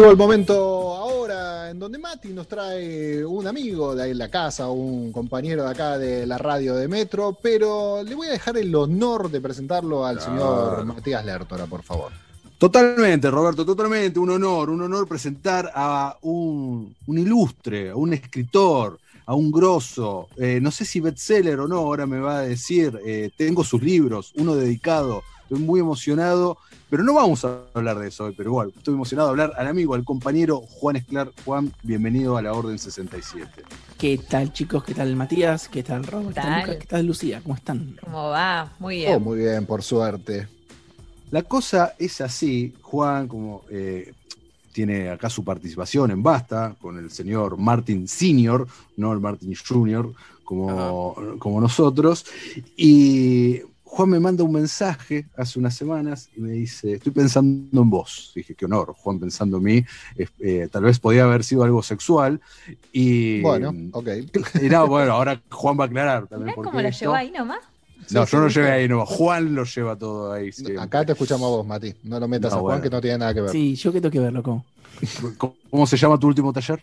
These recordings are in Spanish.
Llegó el momento ahora en donde Mati nos trae un amigo de ahí en la casa, un compañero de acá de la radio de Metro, pero le voy a dejar el honor de presentarlo al señor Matías Lertora, por favor. Totalmente, Roberto, totalmente. Un honor, un honor presentar a un, ilustre, a un escritor, a un grosso. Eh, no sé si bestseller o no, ahora me va a decir. Eh, tengo sus libros, uno dedicado. Estoy muy emocionado, pero no vamos a hablar de eso hoy. Pero igual, estoy emocionado de hablar al amigo, al compañero Juan Esclar. Juan, bienvenido a la Orden 67. ¿Qué tal, chicos? ¿Qué tal, Matías? ¿Qué tal, Roberto? ¿Qué tal, ¿Qué tal Lucía? ¿Cómo están? ¿Cómo va? Muy bien. Oh, muy bien, por suerte. La cosa es así, Juan, como eh, tiene acá su participación en Basta, con el señor Martin Senior, no el Martin Junior, como, como nosotros. Y Juan me manda un mensaje hace unas semanas y me dice, estoy pensando en vos. Dije, qué honor, Juan pensando en mí. Eh, tal vez podía haber sido algo sexual. Y, bueno, ok. Y no, bueno, ahora Juan va a aclarar también. ¿Cómo lo llevó ahí nomás? No, yo no lo llevé ahí, no. Juan lo lleva todo ahí. Acá te escuchamos a vos, Mati. No lo metas a Juan que no tiene nada que ver. Sí, yo que tengo que verlo, ¿cómo? ¿Cómo se llama tu último taller?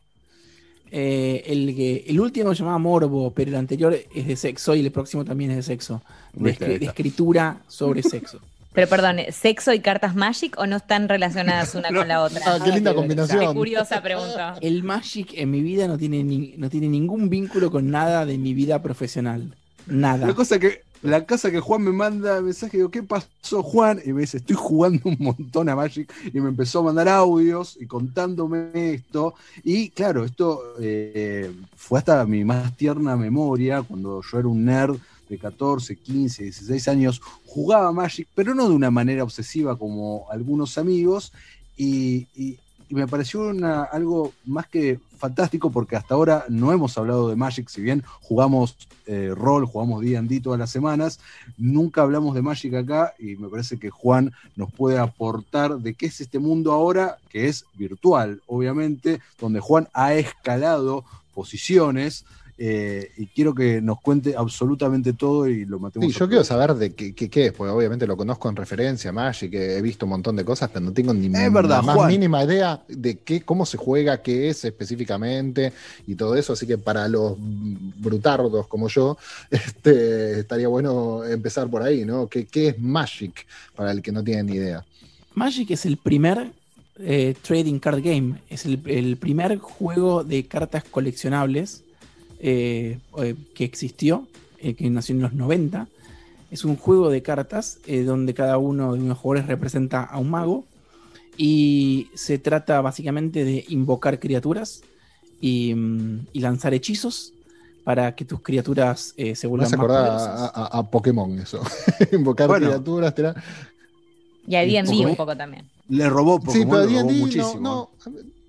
Eh, el, que, el último se llamaba Morbo, pero el anterior es de sexo y el próximo también es de sexo. De, escritura sobre sexo. Pero perdón, ¿sexo y cartas Magic o no están relacionadas una con la otra? Ah, qué linda combinación. Qué curiosa pregunta. El Magic en mi vida no tiene, no tiene ningún vínculo con nada de mi vida profesional. Nada. La cosa que la casa que Juan me manda mensaje, digo, ¿qué pasó Juan? Y me dice, estoy jugando un montón a Magic y me empezó a mandar audios y contándome esto. Y claro, esto eh, fue hasta mi más tierna memoria, cuando yo era un nerd de 14, 15, 16 años, jugaba Magic, pero no de una manera obsesiva como algunos amigos. y, y me pareció una, algo más que fantástico porque hasta ahora no hemos hablado de Magic, si bien jugamos eh, rol, jugamos D&D todas las semanas, nunca hablamos de Magic acá y me parece que Juan nos puede aportar de qué es este mundo ahora, que es virtual, obviamente, donde Juan ha escalado posiciones eh, y quiero que nos cuente absolutamente todo y lo matemos. Sí, yo quiero saber de qué, qué, es, porque obviamente lo conozco en referencia a Magic, he visto un montón de cosas, pero no tengo ni la más mínima idea de qué, cómo se juega, qué es específicamente y todo eso. Así que para los brutardos como yo, este, estaría bueno empezar por ahí, ¿no? ¿Qué, es Magic para el que no tiene ni idea? Magic es el primer eh, trading card game, es el, el primer juego de cartas coleccionables eh, eh, que existió, eh, que nació en los 90. Es un juego de cartas donde cada uno de los jugadores representa a un mago y se trata básicamente de invocar criaturas y, mm, lanzar hechizos para que tus criaturas se vuelvan más poderosas. A, a, Pokémon eso. Invocar criaturas. Y a D&D un poco también. Le robó Pokémon, sí, pero D&D no,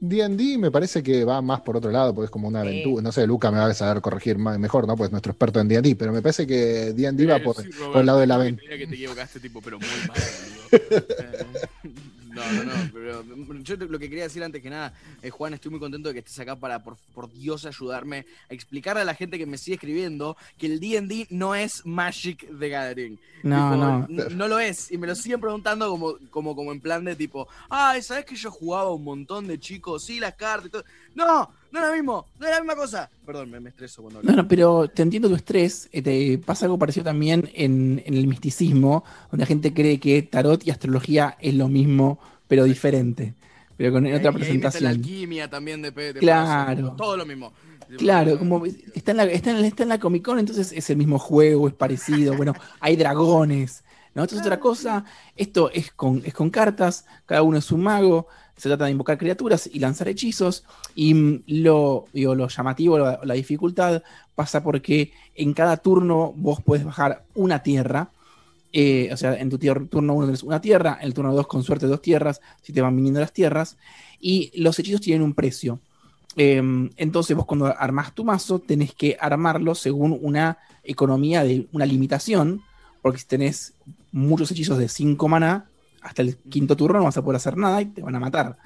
D&D me parece que va más por otro lado, porque es como una aventura. No sé, Luca me va a saber corregir mejor, ¿no? Pues nuestro experto en D&D, pero me parece que D&D va por, por, el lado de la aventura. que te equivocaste, tipo, pero muy mal. No, no, no, pero yo lo que quería decir antes que nada, eh, Juan, estoy muy contento de que estés acá para, por, Dios, ayudarme a explicarle a la gente que me sigue escribiendo que el D&D no es Magic the Gathering. No, no. No lo es, y me lo siguen preguntando como, como, como en plan de tipo, ay, ¿sabes que yo jugaba un montón de chicos? Sí, las cartas y todo. No, no es lo mismo, no es la misma cosa. Perdón, me, estreso cuando hablo. No, no, pero te entiendo tu estrés. Eh, te pasa algo parecido también en, el misticismo, donde la gente cree que tarot y astrología es lo mismo, pero diferente. Pero con otra presentación. la alquimia también de, de Claro. todo lo mismo. Claro, como está en, la, está, en, está en la Comic Con, entonces es el mismo juego, es parecido. bueno, hay dragones. ¿no? Esto es otra cosa. Esto es con, es con cartas, cada uno es un mago se trata de invocar criaturas y lanzar hechizos. Y mm, lo, lo llamativo, la, dificultad, pasa porque en cada turno vos puedes bajar una tierra. Eh, o sea, en tu turno 1 tienes una tierra, en el turno 2 con suerte dos tierras, si te van viniendo las tierras. Y los hechizos tienen un precio. Em, entonces vos cuando armás tu mazo tenés que armarlo según una economía de una limitación, porque si tenés muchos hechizos de 5 maná, hasta el quinto turno no vas a poder hacer nada y te van a matar.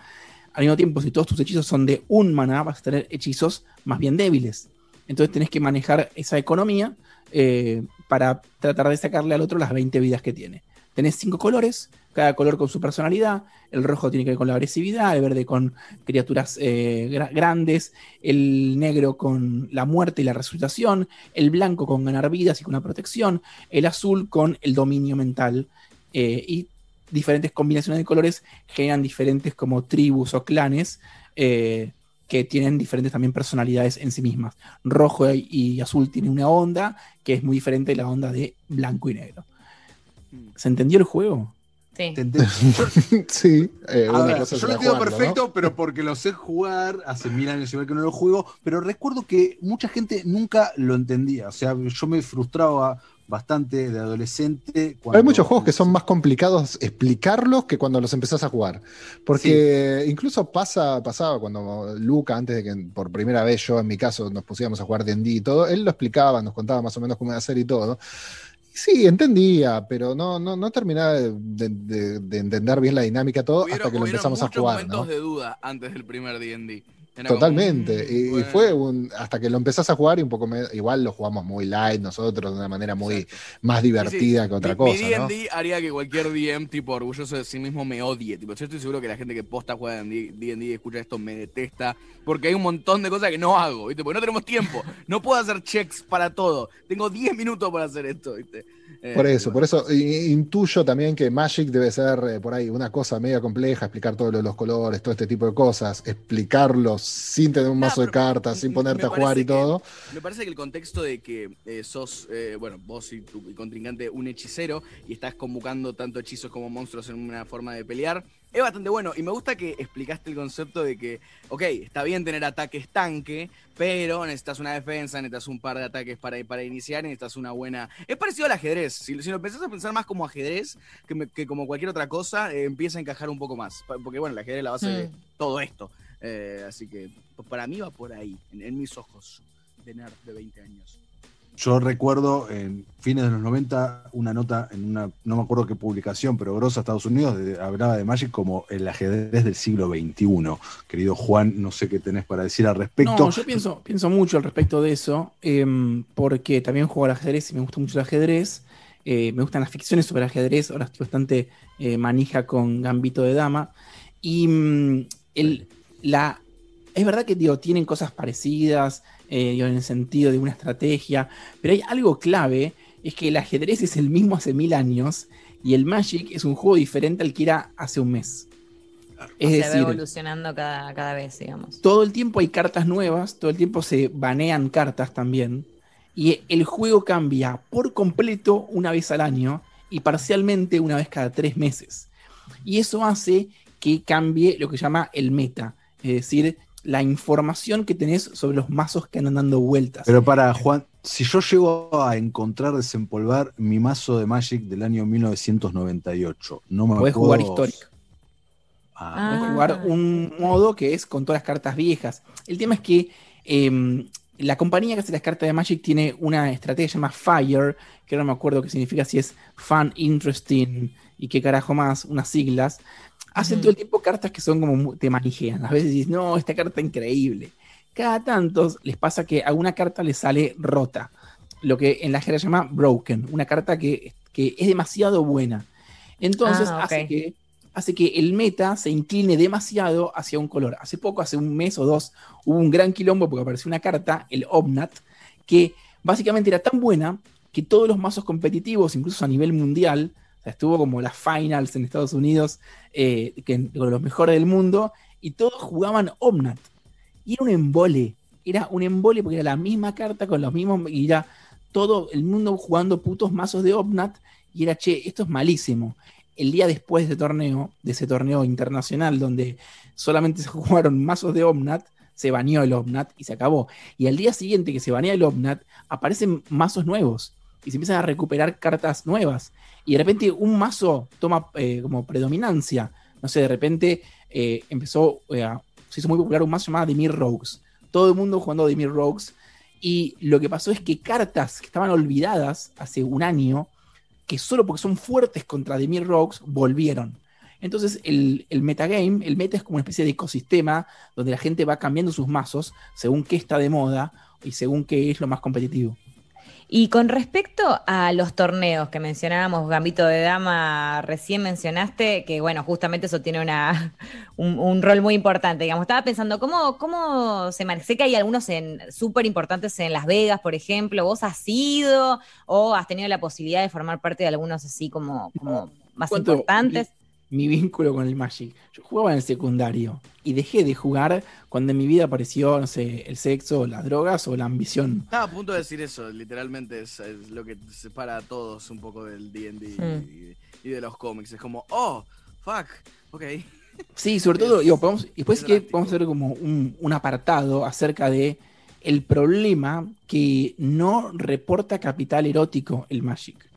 Al mismo tiempo, si todos tus hechizos son de un maná, vas a tener hechizos más bien débiles. Entonces tenés que manejar esa economía eh, para tratar de sacarle al otro las 20 vidas que tiene. tenés cinco colores, cada color con su personalidad. El rojo tiene que ver con la agresividad, el verde con criaturas eh, grandes, el negro con la muerte y la resucitación, el blanco con ganar vidas y con una protección, el azul con el dominio mental. Eh, y diferentes combinaciones de colores generan diferentes como tribus o clanes eh, que tienen diferentes también personalidades en sí mismas. Rojo y azul tienen una onda que es muy diferente de la onda de blanco y negro. ¿Se entendió el juego? Sí. sí eh, yo lo entiendo perfecto, pero porque lo sé jugar hace mil años igual que no lo juego, pero recuerdo que mucha gente nunca lo entendía. O sea, yo me frustraba bastante de adolescente. Hay muchos juegos que son más complicados explicarlos que cuando los empezás a jugar. Porque incluso pasa, pasaba cuando Luca, antes de que por primera vez yo en mi caso nos pusiéramos a jugar D&D y todo, él lo explicaba, nos contaba más o menos cómo iba a hacer y todo. Sí, entendía, pero no, no, no terminaba de, entender bien la dinámica todo hasta que lo empezamos a jugar. momentos de duda antes del primer D&D. Totalmente. y, fue un, hasta que lo empezás a jugar y un poco igual lo jugamos muy light nosotros de una manera muy más divertida que otra cosa. Mi D&D haría que cualquier DM tipo orgulloso de sí mismo me odie. Tipo, yo estoy seguro que la gente que posta juega D&D y escucha esto me detesta porque hay un montón de cosas que no hago, ¿viste? Porque no tenemos tiempo. No puedo hacer checks para todo. Tengo 10 minutos para hacer esto, ¿viste? por eso, eh, por eso intuyo también que Magic debe ser eh, por ahí una cosa media compleja, explicar todos los colores, todo este tipo de cosas, explicarlos sin tener un mazo de cartas, sin ponerte a jugar y todo. Me parece que el contexto de que eh, sos, bueno, vos y tu contrincante un hechicero y estás convocando tanto hechizos como monstruos en una forma de pelear, es bastante bueno y me gusta que explicaste el concepto de que, ok, está bien tener ataques tanque, pero necesitas una defensa, necesitas un par de ataques para, para iniciar, necesitas una buena... Es parecido al ajedrez, si, lo empezás a pensar más como ajedrez que, como cualquier otra cosa, eh, empieza a encajar un poco más, porque bueno, el ajedrez es la base de mm. todo esto. Eh, así que pues, para mí va por ahí, en, mis ojos de nerd de 20 años. Yo recuerdo en fines de los 90 una nota en una, no me acuerdo qué publicación, pero grosa Estados Unidos, hablaba de Magic como el ajedrez del siglo XXI. Querido Juan, no sé qué tenés para decir al respecto. No, yo pienso, pienso mucho al respecto de eso, em, porque también juego al ajedrez y me gusta mucho el ajedrez. Eh, me gustan las ficciones sobre ajedrez, ahora estoy bastante eh, manija con Gambito de Dama. Y mm, el, la, es verdad que digo, tienen cosas parecidas, eh, en el sentido de una estrategia, pero hay algo clave, es que el ajedrez es el mismo hace mil años y el Magic es un juego diferente al que era hace un mes. Es decir, va evolucionando cada, cada, vez, digamos. Todo el tiempo hay cartas nuevas, todo el tiempo se banean cartas también, y el juego cambia por completo una vez al año y parcialmente una vez cada tres meses. Y eso hace que cambie lo que se llama el meta, es decir, la información que tenés sobre los mazos que andan dando vueltas. Pero para Juan, si yo llego a encontrar, desempolvar mi mazo de Magic del año 1998, no me Puedes jugar histórico. Ah. Puedes jugar un modo que es con todas las cartas viejas. El tema es que em, la compañía que hace las cartas de Magic tiene una estrategia llamada Fire, que no me acuerdo qué significa, si es Fun, Interesting y qué carajo más, unas siglas, hacen todo el tiempo cartas que son como te manijean. A veces dices, no, esta carta increíble. Cada tanto les pasa que a una carta le sale rota, lo que en la jerga se llama broken, una carta que, es demasiado buena. Entonces ah, hace, que, hace que el meta se incline demasiado hacia un color. Hace poco, hace un mes o dos, hubo un gran quilombo porque apareció una carta, el Obnat, que básicamente era tan buena que todos los mazos competitivos, incluso a nivel mundial, estuvo como las finals en Estados Unidos, eh, que, con los mejores del mundo, y todos jugaban Omnat. Y era un embole. Era un embole porque era la misma carta con los mismos. Y era todo el mundo jugando putos mazos de Omnat. Y era, che, esto es malísimo. El día después de torneo, de ese torneo internacional donde solamente se jugaron mazos de Omnat, se baneó el Omnat y se acabó. Y al día siguiente que se banea el Omnat, aparecen mazos nuevos y se empiezan a recuperar cartas nuevas. Y de repente un mazo toma eh, como predominancia. No sé, de repente eh, empezó, eh, se hizo muy popular un mazo llamado Dimir Rogues. Todo el mundo jugando Dimir Rogues. Y lo que pasó es que cartas que estaban olvidadas hace un año, que solo porque son fuertes contra Dimir Rogues, volvieron. Entonces el, el, metagame, el meta es como una especie de ecosistema donde la gente va cambiando sus mazos según qué está de moda y según qué es lo más competitivo. Y con respecto a los torneos que mencionábamos, Gambito de Dama, recién mencionaste que, bueno, justamente eso tiene una, un, rol muy importante. Digamos, estaba pensando, ¿cómo, cómo se maneja? Sé que hay algunos súper importantes en Las Vegas, por ejemplo. ¿Vos has ido o has tenido la posibilidad de formar parte de algunos así como, como más importantes? Mi vínculo con el Magic. Yo jugaba en el secundario y dejé de jugar cuando en mi vida apareció, no sé, el sexo, las drogas o la ambición. Estaba a punto de decir eso, literalmente es, lo que separa a todos un poco del DD hmm. y, de los cómics. Es como, oh, fuck, ok. Sí, sobre todo, digo, podemos, después que vamos a hacer como un, un apartado acerca de el problema que no reporta capital erótico el Magic.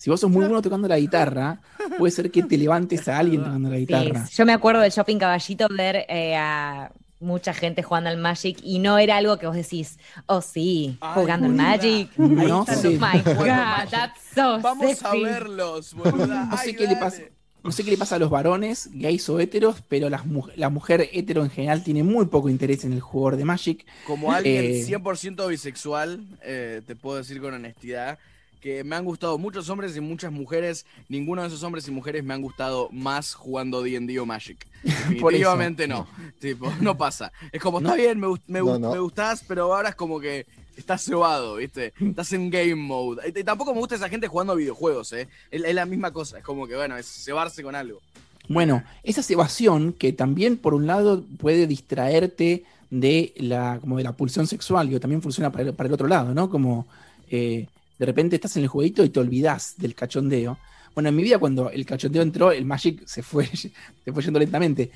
Si vos sos muy bueno tocando la guitarra, puede ser que te levantes a alguien tocando la guitarra. yo me acuerdo del Shopping Caballito ver eh, a mucha gente jugando al Magic y no era algo que vos decís, oh sí, jugando al Magic. No sé. Oh my God, that's so Vamos a verlos, boluda. No sé qué le pasa. No sé qué le pasa a los varones, gays o heteros, pero las, la mujer hetero en general tiene muy poco interés en el jugador de Magic. Como alguien 100% eh, bisexual, eh, te puedo decir con honestidad, que me han gustado muchos hombres y muchas mujeres. Ninguno de esos hombres y mujeres me han gustado más jugando D&D o Magic. Definitivamente no. Tipo, no pasa. Es como, está bien, me, me, gustás, pero ahora es como que estás cebado, ¿viste? Estás en game mode. Y, tampoco me gusta esa gente jugando a videojuegos, ¿eh? Es, la misma cosa. Es como que, bueno, es cebarse con algo. Bueno, esa cebación que también, por un lado, puede distraerte de la, como de la pulsión sexual, que también funciona para el, otro lado, ¿no? Como... Eh, de repente estás en el jueguito y te olvidás del cachondeo. Bueno, en mi vida cuando el cachondeo entró, el Magic se fue, se fue yendo lentamente.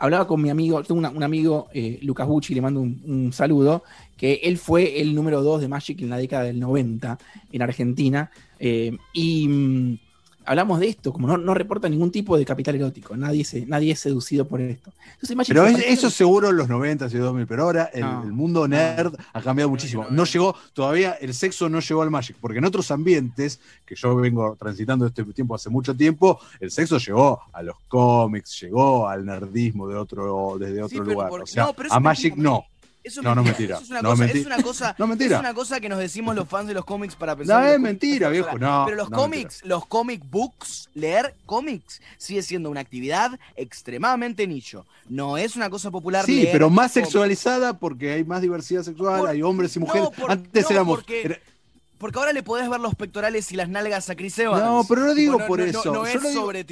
Hablaba con mi amigo, tengo un amigo, eh, Lucas Bucci, le mando un, saludo, que él fue el número 2 de Magic en la década del 90 en Argentina. Eh, y mm, hablamos de esto, como no, reporta ningún tipo de capital erótico, nadie, se, nadie es seducido por esto. pero eso seguro en los 90 y 2000, pero ahora el, mundo nerd ha cambiado muchísimo. No llegó, todavía el sexo no llegó al Magic, porque en otros ambientes, que yo vengo transitando este tiempo hace mucho tiempo, el sexo llegó a los cómics, llegó al nerdismo de otro, desde otro lugar. o sea, a Magic no no, no mentira. es una, cosa, Es una cosa, no, mentira. Es una cosa que nos decimos los fans de los cómics para pensar. No, es mentira, viejo. No, pero los cómics, los comic books, leer cómics, sigue siendo una actividad extremadamente nicho. No es una cosa popular. Sí, pero más sexualizada porque hay más diversidad sexual, hay hombres y mujeres. Antes éramos. Porque, ahora le podés ver los pectorales y las nalgas a Chris Evans. No, pero no digo por eso. No, es sobre.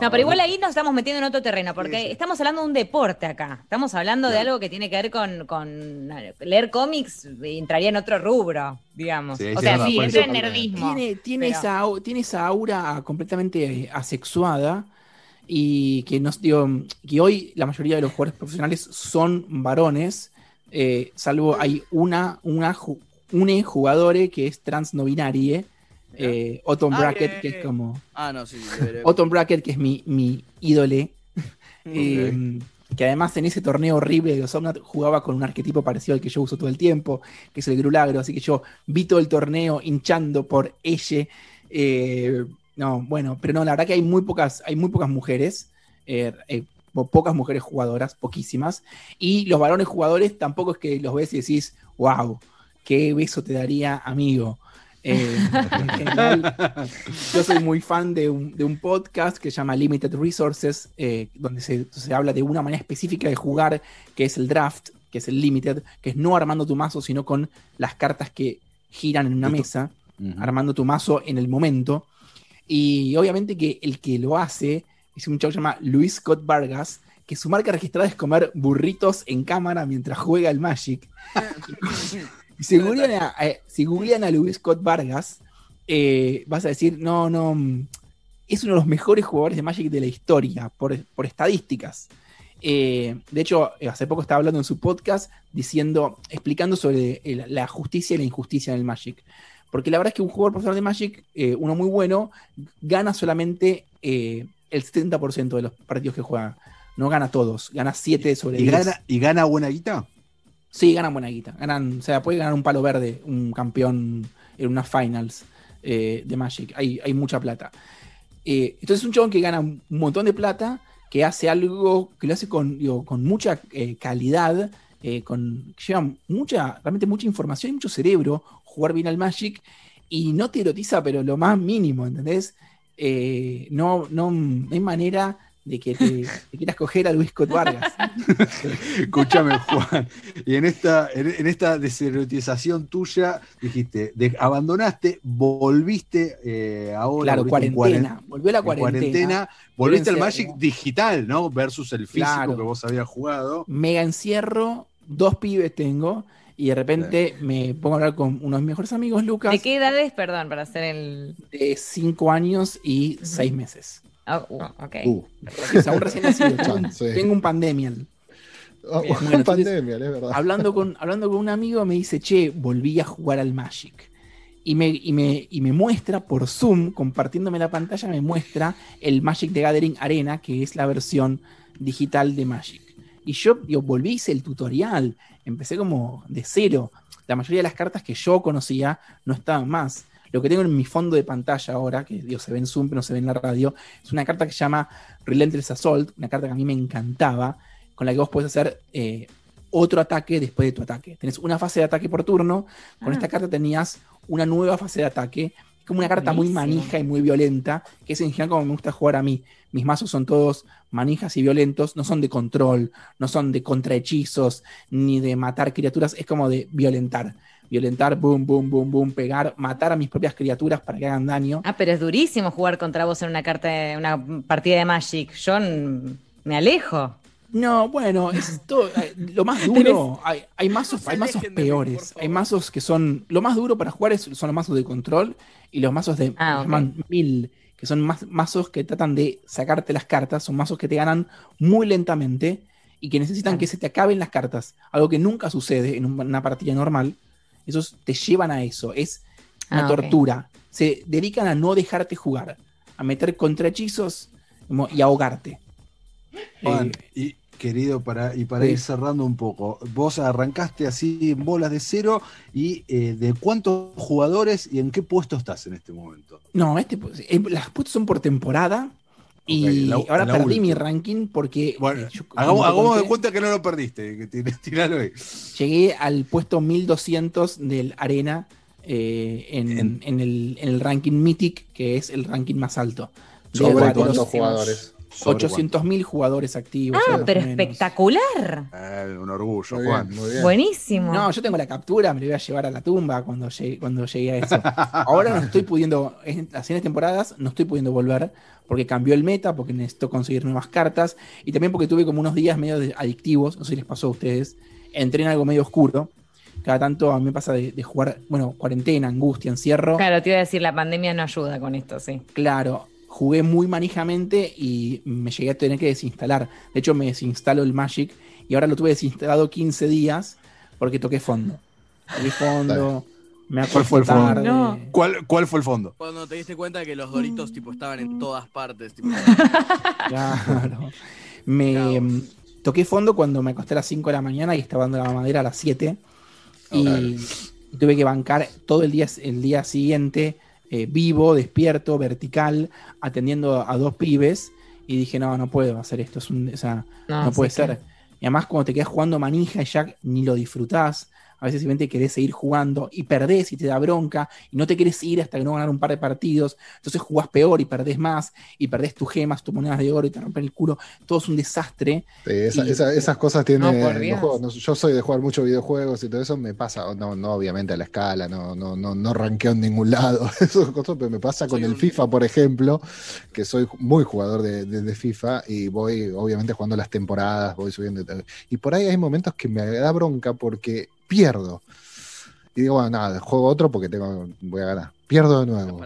No, pero igual ahí nos estamos metiendo en otro terreno, porque estamos hablando de un deporte acá. Estamos hablando de algo que tiene que ver con, leer cómics, entraría en otro rubro, digamos. o sea, sí, entra en nerdismo. Tiene, esa, tiene esa aura completamente asexuada y que nos digo, que hoy la mayoría de los jugadores profesionales son varones, eh, salvo hay una, una, une jugadores que es trans no binaria eh, Autumn ah, Bracket, que es como. Ah, no, sí. Autumn Bracket, que es mi, mi ídole. Eh, que además en ese torneo horrible de Somnat jugaba con un arquetipo parecido al que yo uso todo el tiempo, que es el Grulagro. Así que yo vi todo el torneo hinchando por ella. Eh, no, bueno, pero no, la verdad que hay muy pocas, hay muy pocas mujeres. pocas mujeres jugadoras, poquísimas. Y los varones jugadores tampoco es que los ves y decís, wow, qué beso te daría, amigo. Eh, yo soy muy fan de un, podcast que se llama Limited Resources, eh, donde se, habla de una manera específica de jugar, que es el draft, que es el limited, que es no armando tu mazo, sino con las cartas que giran en una mesa, armando tu mazo en el momento. Y obviamente que el que lo hace es un chavo que se llama Luis Scott Vargas, que su marca registrada es comer burritos en cámara mientras juega el Magic. si googlean a, Luis Scott Vargas, eh, vas a decir, no, no, mm, es uno de los mejores jugadores de Magic de la historia, por, estadísticas. Eh, de hecho, hace poco estaba hablando en su podcast diciendo, explicando sobre la justicia y la injusticia en el Magic. Porque la verdad es que un jugador profesional de Magic, eh, uno muy bueno, gana solamente el 70% de los partidos que juega. No gana todos, gana 7 sobre 10. ¿Y gana buena guita? Sí, ganan buena guita. Ganan, o sea, puede ganar un palo verde, un campeón en unas finals eh, de Magic. Hay, hay mucha plata. Eh, entonces es un chabón que gana un montón de plata, que hace algo, que lo hace con, con mucha eh, calidad, con, lleva mucha, realmente mucha información y mucho cerebro jugar bien al Magic y no te erotiza, pero lo más mínimo, ¿entendés? No, no, no hay manera de que te, quieras coger a Luis Vargas. Escúchame, Juan. Y en esta, en, esta deserotización tuya, dijiste, abandonaste, volviste eh, ahora. Claro, cuarentena. Volvió la cuarentena. volviste al Magic digital, ¿no? Versus el físico que vos habías jugado. Mega encierro, dos pibes tengo. Y de repente me pongo a hablar con unos de mis mejores amigos, Lucas. ¿De qué edades, perdón, para hacer el. De cinco años y seis meses. Oh, ok. Uh. aún recién nacido. Tengo un pandemial. Oh, un pandemial, es verdad. Hablando con, hablando con un amigo me dice, che, volví a jugar al Magic. Y me, y, me, y me muestra por Zoom, compartiéndome la pantalla, me muestra el Magic de Gathering Arena, que es la versión digital de Magic. Y yo, yo volví, hice el tutorial, empecé como de cero. La mayoría de las cartas que yo conocía no estaban más. Lo que tengo en mi fondo de pantalla ahora, que Dios se ve en Zoom, pero no se ve en la radio, es una carta que se llama Relentless Assault, una carta que a mí me encantaba, con la que vos podés hacer eh, otro ataque después de tu ataque. Tenés una fase de ataque por turno, con esta ah. carta tenías una nueva fase de ataque, como una carta muy manija y muy violenta, que es en general como me gusta jugar a mí. Mis mazos son todos manijas y violentos, no son de control, no son de contrahechizos, ni de matar criaturas, es como de violentar violentar, boom, boom, boom, boom, pegar, matar a mis propias criaturas para que hagan daño. Ah, pero es durísimo jugar contra vos en una carta, una partida de Magic. Yo me alejo. No, bueno, es todo, eh, lo más duro, hay, hay mazos, hay mazos peores, hay mazos que son, lo más duro para jugar son los mazos de control y los mazos de ah, mil, que son más, mazos que tratan de sacarte las cartas, son mazos que te ganan muy lentamente y que necesitan que se te acaben las cartas, algo que nunca sucede en una partida normal esos te llevan a eso, es una ah, tortura. Se dedican a no dejarte jugar, a meter contrahechizos y ahogarte. Juan, eh, y querido, para, y para ir cerrando un poco, vos arrancaste así en bolas de cero y eh, de cuántos jugadores y en qué puesto estás en este momento. No, este, eh, las puestos son por temporada. Y ahora perdí mi ranking porque. Bueno, eh, hagamos, de cuenta que no lo perdiste. Que ahí. Llegué al puesto 1200 del Arena eh, en, el, ranking Mythic, que es el ranking más alto. ¿Sobre cuántos jugadores? 800.000 jugadores activos. Ah, pero espectacular. Eh, un orgullo, Juan. Buenísimo. No, yo tengo la captura, me la voy a llevar a la tumba cuando llegue, cuando llegue a eso. Ahora no estoy pudiendo, en las temporadas no estoy pudiendo volver porque cambió el meta, porque necesito conseguir nuevas cartas y también porque tuve como unos días medio adictivos, no sé si les pasó a ustedes. Entré en algo medio oscuro. Cada tanto a mí me pasa de, de jugar, bueno, cuarentena, angustia, encierro. Claro, te iba a decir, la pandemia no ayuda con esto, sí. Claro, jugué muy manijamente y me llegué a tener que desinstalar. De hecho, me desinstaló el Magic y ahora lo tuve desinstalado 15 días porque toqué fondo. Toqué fondo. Me ¿Cuál fue el fondo? ¿Cuál, fue el fondo? Cuando te diste cuenta que los doritos tipo estaban en todas partes. claro. Me toqué fondo cuando me acosté a las 5 de la mañana y estaba dando la mamadera a las 7. Y tuve que bancar todo el día, el día siguiente eh, vivo, despierto, vertical, atendiendo a dos pibes. Y dije, no, no puedo hacer esto. Es un, o sea, no, puede ser. Y además, cuando te quedas jugando manija y ya ni lo disfrutás, a veces simplemente querés seguir jugando y perdés y te da bronca y no te querés ir hasta que no ganar un par de partidos, entonces jugás peor y perdés más y perdés tus gemas, tus monedas de oro y te rompen el culo, todo es un desastre. esas cosas tienen yo soy de jugar muchos videojuegos y todo eso me pasa, no, no obviamente a la escala, no, no, no, no ranqueo en ningún lado, eso cosas, pero me pasa con el FIFA, por ejemplo, que soy muy jugador de, de, FIFA y voy obviamente jugando las temporadas, voy subiendo y por ahí hay momentos que me da bronca porque pierdo. Y digo, bueno, nada, juego otro porque tengo, voy a ganar. Pierdo de nuevo.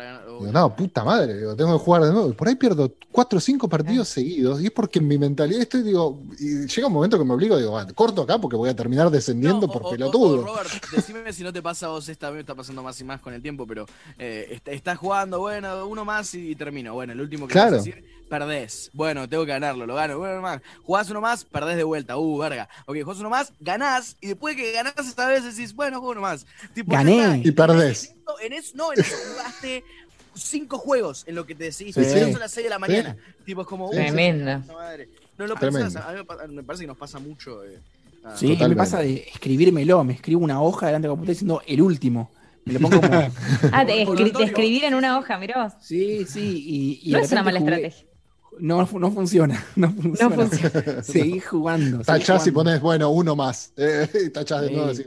no, puta madre, tengo que jugar de nuevo. Y por ahí pierdo cuatro o cinco partidos seguidos. Y es porque en mi mentalidad estoy, digo, y llega un momento que me obligo, digo, bueno, corto acá porque voy a terminar descendiendo por pelotudo. Robert, decime si no te pasa a vos esta vez, está pasando más y más con el tiempo, pero eh, estás jugando, bueno, uno más y, termino. Bueno, el último que claro. vas a decir perdés. Bueno, tengo que ganarlo, lo gano. Bueno, más. Jugás uno más, perdés de vuelta. Uh, verga. Ok, jugás uno más, ganás. Y después que ganás esta vez decís, bueno, juego uno más. Gané. y perdés. En eso, no, en eso jugaste cinco juegos en lo que te decís. Sí. Son las 6 de la mañana. Tipo, es como. Uh, Tremenda. No lo pensás. A mí me parece que nos pasa mucho. Eh, sí, me pasa de escribírmelo. Me escribo una hoja delante de la computadora diciendo el último Me lo pongo como. ah, de, escribir en una hoja, mirá vos. Sí, sí. Y, no es una mala estrategia. No, no funciona. No funciona. No funciona. Seguí jugando. Tachás y pones, bueno, uno más. Eh, tachás de nuevo así.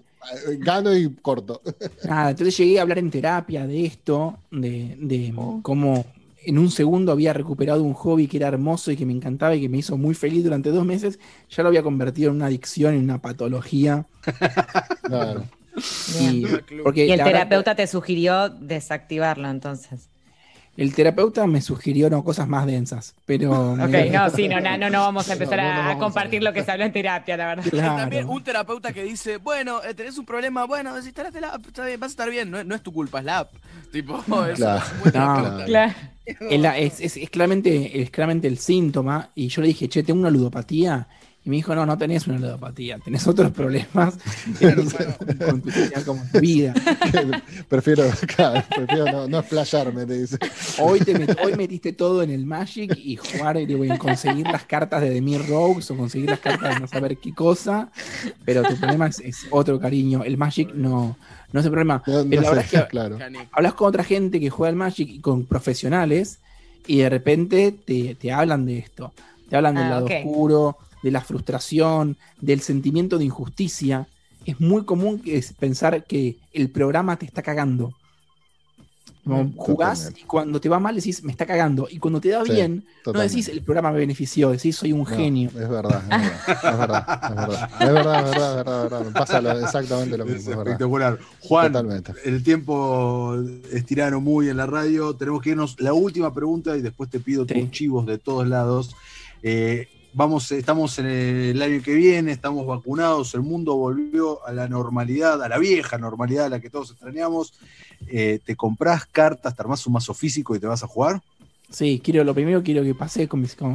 Gano y corto. Nada, entonces llegué a hablar en terapia de esto, de, de oh. cómo en un segundo había recuperado un hobby que era hermoso y que me encantaba y que me hizo muy feliz durante dos meses, ya lo había convertido en una adicción, en una patología. Claro. Y, porque el terapeuta te sugirió desactivarlo entonces. El terapeuta me sugirió no, cosas más densas, pero... Ok, no, sí, no, no, no vamos a empezar a, compartir lo que se habló en terapia, la verdad. También un terapeuta que dice, bueno, eh, tenés un problema, bueno, desinstalaste la app, está bien, vas a estar bien, no, es tu culpa, es la app. Tipo, es, claro. Es, es, es, claramente, es claramente el síntoma, y yo le dije, che, tengo una ludopatía, y me dijo, no, no tenés una ludopatía, tenés otros problemas con, tu, vida. prefiero, prefiero no, no, explayarme, te dice. Hoy, te hoy metiste todo en el Magic y jugar y voy a conseguir las cartas de Demir Rogues o conseguir las cartas de no saber qué cosa, pero tu problema es, otro cariño. El Magic no, no es el problema. pero la verdad es que claro. hablas con otra gente que juega al Magic y con profesionales y de repente te, te hablan de esto. Te hablan del ah, lado oscuro, de la frustración, del sentimiento de injusticia. Es muy común pensar que el programa te está cagando. Mm, jugás y cuando te va mal decís, me está cagando. Y cuando te da bien, no decís, el programa me benefició, decís, soy un genio. Es verdad, es verdad, es verdad, es verdad, es verdad, es verdad, es verdad, Pasa exactamente lo mismo. espectacular. Juan, el tiempo es muy en la radio. Tenemos que irnos. La última pregunta y después te pido tus chivos de todos lados. Eh, vamos, estamos en el año que viene, estamos vacunados, el mundo volvió a la normalidad, a la vieja normalidad a la que todos extrañamos. Eh, ¿Te compras cartas, te armás un mazo físico y te vas a jugar? Sí, quiero, lo primero quiero que pase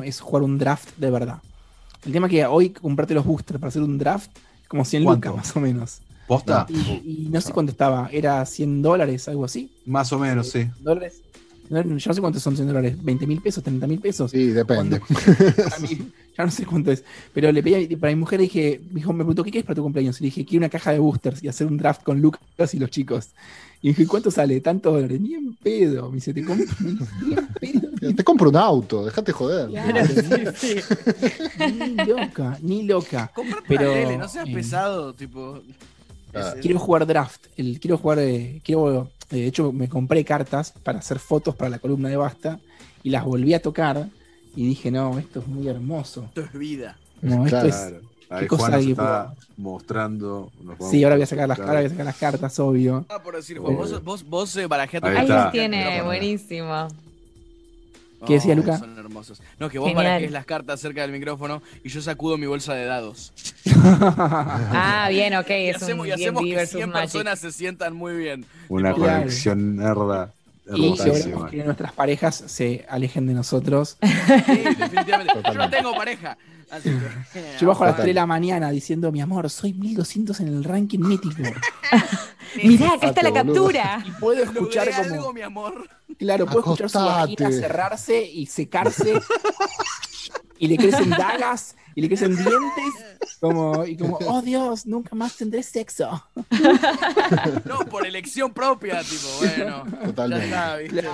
es jugar un draft de verdad. El tema es que hoy comprarte los boosters para hacer un draft, como 100 lucas más o menos. ¿Posta? Y, no sé cuánto estaba, era 100 dólares, algo así. Más o menos, sí. ¿Dólares? Yo no sé cuántos son 100 dólares, 20 mil pesos, 30 mil pesos. Sí, depende. ya no sé cuánto es. Pero le pedí para mi mujer, dije, me dijo, me preguntó, ¿qué quieres para tu cumpleaños? Y le dije, quiero una caja de boosters y hacer un draft con Lucas y los chicos. Y dije, ¿cuánto sale? Tantos dólares. Ni en pedo. Me dice, te compro, ni en pedo. Te compro un auto, déjate joder. ni loca, ni loca. Pero, no seas eh, pesado, tipo. Quiero jugar draft. El, quiero jugar. Eh, quiero de hecho, me compré cartas para hacer fotos para la columna de Basta y las volví a tocar y dije, no, esto es muy hermoso. Esto es vida. No, esto es. Ahí Juan nos está mostrando. Sí, ahora voy a sacar las, ahora voy a sacar las cartas, obvio. Ah, por decir, Juan, vos, vos, vos eh, Ahí los tiene, buenísimo. ¿Qué decía Luca? Son hermosos. No, que vos barajes las cartas cerca del micrófono y yo sacudo mi bolsa de dados. ah, bien, ok. Es y hacemos, un y hacemos que 100 personas se sientan muy bien. Una conexión nerda. Y logramos que nuestras parejas se alejen de nosotros. Sí, definitivamente. Yo no tengo pareja. Yo bajo a las 3 de la mañana diciendo, mi amor, soy 1200 en el ranking mítico. Mirá, acá está la captura. Y puedo escuchar como. Algo, mi amor. Claro, puedo escuchar su vagina cerrarse y secarse. y le crecen dagas y le crecen dientes. Como, y como, oh Dios, nunca más tendré sexo. no, por elección propia, tipo, bueno. Totalmente.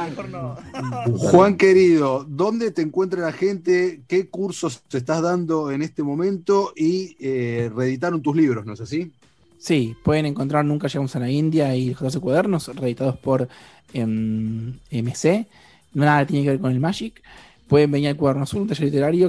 Juan querido, ¿dónde te encuentra la gente? ¿Qué cursos te estás dando en este momento? Y eh, reeditaron tus libros, ¿no es así? Sí, pueden encontrar Nunca llegamos a la India y JC Cuadernos, reeditados por em, MC. Nada tiene que ver con el Magic. Pueden venir al Cuaderno Azul, un taller literario